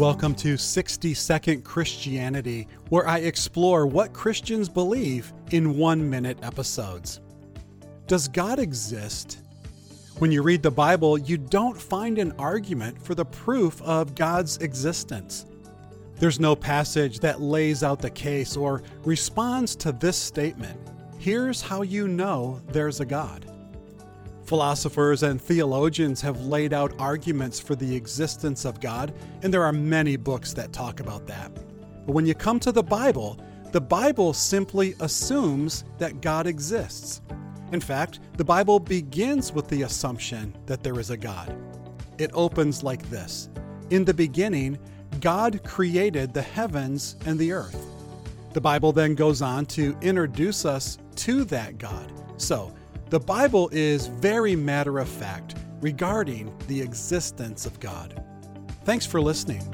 Welcome to 60 Second Christianity, where I explore what Christians believe in one minute episodes. Does God exist? When you read the Bible, you don't find an argument for the proof of God's existence. There's no passage that lays out the case or responds to this statement Here's how you know there's a God. Philosophers and theologians have laid out arguments for the existence of God, and there are many books that talk about that. But when you come to the Bible, the Bible simply assumes that God exists. In fact, the Bible begins with the assumption that there is a God. It opens like this In the beginning, God created the heavens and the earth. The Bible then goes on to introduce us to that God. So, the Bible is very matter of fact regarding the existence of God. Thanks for listening.